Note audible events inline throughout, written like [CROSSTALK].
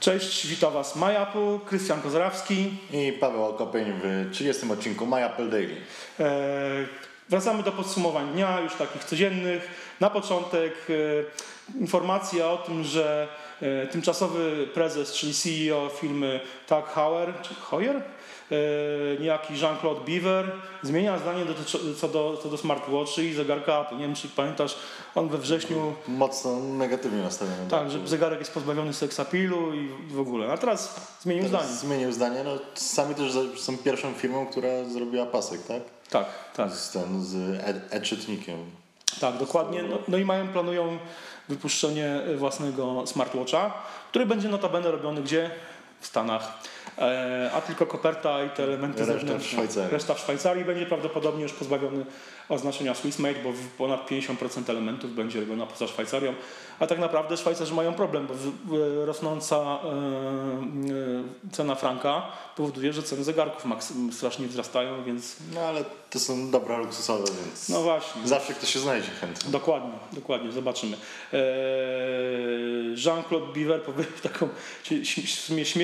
Cześć, witam Was MyApple, Krystian Kozrawski. I Paweł Alkopień w 30 odcinku MyApple Daily. E, wracamy do podsumowań dnia, już takich codziennych. Na początek e, informacja o tym, że tymczasowy prezes, czyli CEO firmy Tag Heuer, czy Heuer? E, niejaki Jean-Claude Beaver zmienia zdanie dotyczy, co, do, co do smartwatchy i zegarka Apple. Nie wiem, czy pamiętasz, on we wrześniu... Mocno negatywnie nastawiony. Tak, że zegarek jest pozbawiony seksapilu i w ogóle. A teraz zmienił teraz zdanie. Zmienił zdanie. No, sami też są pierwszą firmą, która zrobiła pasek, tak? Tak, tak. Z, ten, z e-czytnikiem. Tak, dokładnie. No, no, i mają, planują wypuszczenie własnego smartwatcha, który będzie notabene robiony gdzie? W Stanach. E, a tylko koperta i te elementy Reszta zewnętrzne. w Szwajcarii. Reszta w Szwajcarii będzie prawdopodobnie już pozbawiony oznaczenia Swiss Made, bo ponad 50% elementów będzie robiona poza Szwajcarią. A tak naprawdę Szwajcarzy mają problem, bo rosnąca e, e, cena franka powoduje, że ceny zegarków strasznie wzrastają, więc... No ale to są dobra luksusowe, więc no właśnie. zawsze ktoś się znajdzie chętny. Dokładnie, dokładnie, zobaczymy. Jean-Claude Biver powiedział [LAUGHS] taką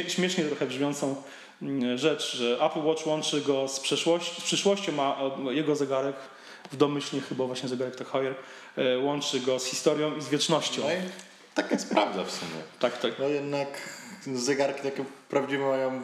śmiesznie trochę brzmiącą mm, rzecz, że Apple Watch łączy go z, przeszłości, z przyszłością, a jego zegarek w domyślnie chyba właśnie zegarek Tag Heuer łączy go z historią i z wiecznością. No i tak jest prawda w sumie. Tak, tak. No jednak zegarki takie prawdziwe mają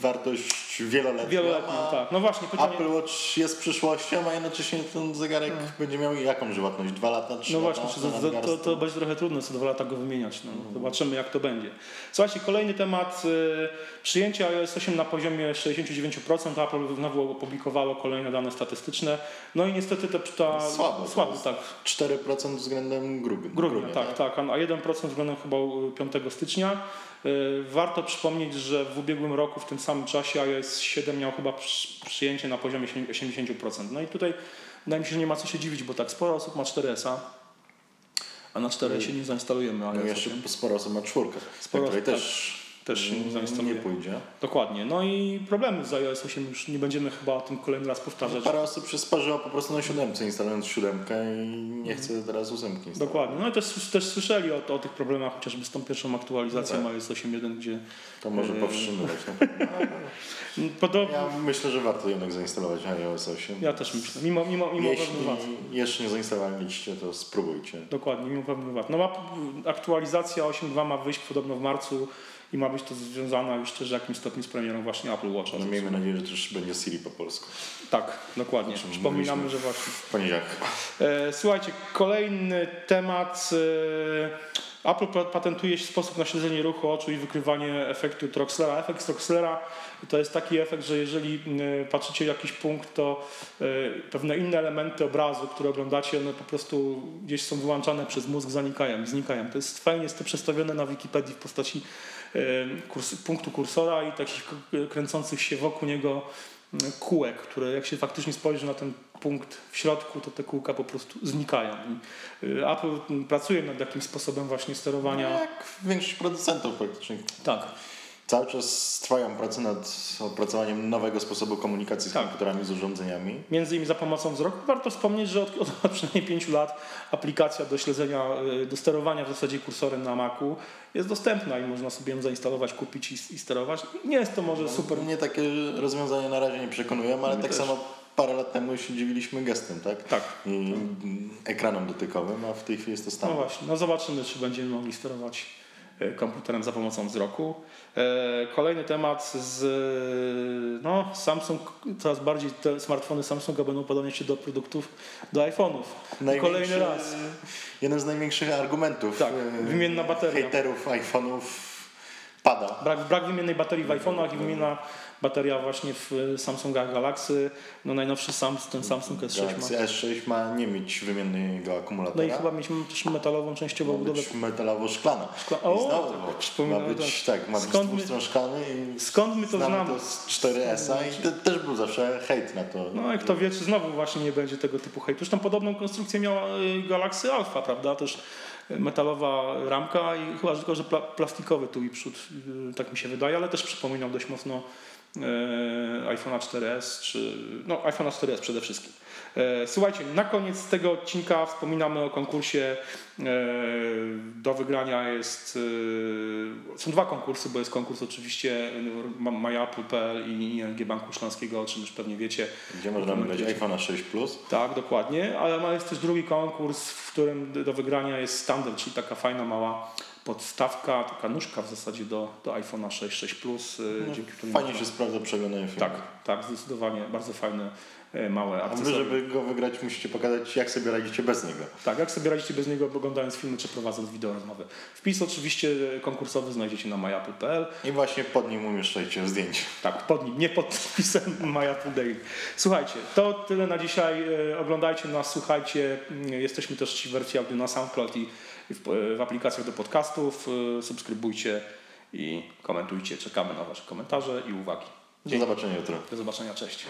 wartość wieloletnią. Wieloletnią, tak. No właśnie, pytanie... Apple Watch jest przyszłością, a jednocześnie ten zegarek hmm. będzie miał jaką żywotność? Dwa lata, trzy No lata? właśnie, to, to, to, to, będzie trochę trudno co dwa lata go wymieniać. No. Hmm. Zobaczymy jak to będzie. Słuchajcie, kolejny temat. Y, przyjęcie iOS 8 na poziomie 69%. Apple znowu opublikowało kolejne dane statystyczne. No i niestety to ta... Słabo. Słabo, tak. 4% względem grudnia. Grudnia, tak, tak, tak. A 1% względem chyba 5 stycznia. Y, warto przypomnieć, że w ubiegłym roku w tym samym czasie iOS 7 miał chyba przyjęcie na poziomie 80%. No i tutaj wydaje mi się, że nie ma co się dziwić, bo tak sporo osób ma 4S-a, a na 4S nie zainstalujemy no jeszcze sporo osób ma czwórkę, sporo, tak, też też nie, zainstaluje. nie pójdzie. Dokładnie. No i problemy z iOS 8 już nie będziemy chyba o tym kolejny raz powtarzać. Parę osób się sparzyło po prostu na siódemce, instalując siódemkę i nie chce teraz ósemki instalować. Dokładnie. No i też, też słyszeli o, o tych problemach chociażby z tą pierwszą aktualizacją no tak. iOS 8.1, gdzie... To może yy... powstrzymywać. [LAUGHS] Ja myślę, że warto jednak zainstalować iOS 8. Ja też myślę. Mimo, mimo, mimo Jeśli jeszcze nie zainstalowaliście, to spróbujcie. Dokładnie, mimo pewnych wad. No aktualizacja 8.2 ma wyjść podobno w marcu i ma być to związane jeszcze w jakimś stopniu z premierą właśnie Apple Watcha. No miejmy nadzieję, że też będzie Siri po polsku. Tak, dokładnie. Przypominamy, że właśnie. W poniedziałek. E, słuchajcie, kolejny temat. Apple patentuje sposób na śledzenie ruchu oczu i wykrywanie efektu Troxlera. Efekt Troxlera to jest taki efekt, że jeżeli e, patrzycie w jakiś punkt, to pewne inne elementy obrazu, które oglądacie, one po prostu gdzieś są wyłączane przez mózg, zanikają, znikają. To jest fajnie, jest to przedstawione na Wikipedii w postaci kurs, punktu kursora i takich kręcących się wokół niego kółek, które jak się faktycznie spojrzy na ten punkt w środku, to te kółka po prostu znikają. Y, Apple pracuje nad jakimś sposobem właśnie sterowania. No jak większość producentów praktycznie. Tak cały czas trwają prace nad opracowaniem nowego sposobu komunikacji z tak. komputerami, z urządzeniami. Między innymi za pomocą wzroku. Warto wspomnieć, że od, od przynajmniej 5 lat aplikacja do śledzenia, y, do sterowania w zasadzie kursorem na Macu jest dostępna i można sobie ją zainstalować, kupić i, i sterować. Nie jest to może no, super. Mnie takie rozwiązania na razie nie przekonują, ale tak też. samo parę lat temu się dziwiliśmy gestem, tak? Tak. I ekranem dotykowym, a w tej chwili jest to standard. No właśnie, no zobaczymy, czy będziemy mogli sterować komputerem za pomocą wzroku. E, kolejny temat z no, Samsung, coraz bardziej te smartfony Samsunga będą podobać się do produktów, do iPhone'ów. Kolejny raz. Jeden z największych argumentów tak, wymienna bateria. hejterów iPhone'ów pada. Brak, brak wymiennej baterii w iPhone'ach i wymienna bateria właśnie w Samsungach Galaxy. No najnowszy sam, ten Samsung S6 Galaxy ma. S6 ma nie mieć wymiennego akumulatora. No i chyba mieć też metalową częściową ma budowę. Być metalowo-szklana. Szkla... O, znowu, tak, ma być, tak, ma skąd być my, szklany i skąd my to znamy? to z 4S-a i te, też był zawsze hejt na to. No i kto wie, czy znowu właśnie nie będzie tego typu hejtu. Zresztą podobną konstrukcję miała y, Galaxy Alpha, prawda? Też metalowa ramka i chyba tylko, że plastikowy tu i przód, y, tak mi się wydaje, ale też przypominał dość mocno iPhone'a 4S, czy no iPhone'a 4S przede wszystkim. E, Słuchajcie, na koniec tego odcinka wspominamy o konkursie. e, Do wygrania jest. e, Są dwa konkursy, bo jest konkurs oczywiście myapple.pl i ING Banku Śląskiego, o czym już pewnie wiecie. Gdzie można wybrać iPhone'a 6 Plus. Tak, dokładnie, ale jest też drugi konkurs, w którym do wygrania jest standard, czyli taka fajna mała podstawka, taka nóżka w zasadzie do, do iPhone'a 6, 6 Plus, y, No, dzięki którym Fajnie się sprawdza przeglądanie filmu. Tak, tak, zdecydowanie, bardzo fajne, e, małe A wy, akcesoria. żeby go wygrać, musicie pokazać, jak sobie radzicie bez niego. Tak, jak sobie radzicie bez niego oglądając filmy czy prowadząc wideo rozmowy. Wpis oczywiście konkursowy znajdziecie na myapple.pl. I właśnie pod nim umieszczajcie zdjęcie. Tak, pod nim, nie pod wpisem My Apple Daily. Słuchajcie, to tyle na dzisiaj. E, Oglądajcie nas, słuchajcie. Mm, Jesteśmy też w wersji audio na SoundCloud i w, w aplikacjach do podcastów. E, Subskrybujcie i komentujcie. Czekamy na Wasze komentarze i uwagi. Do zobaczenia jutro. Do zobaczenia, cześć.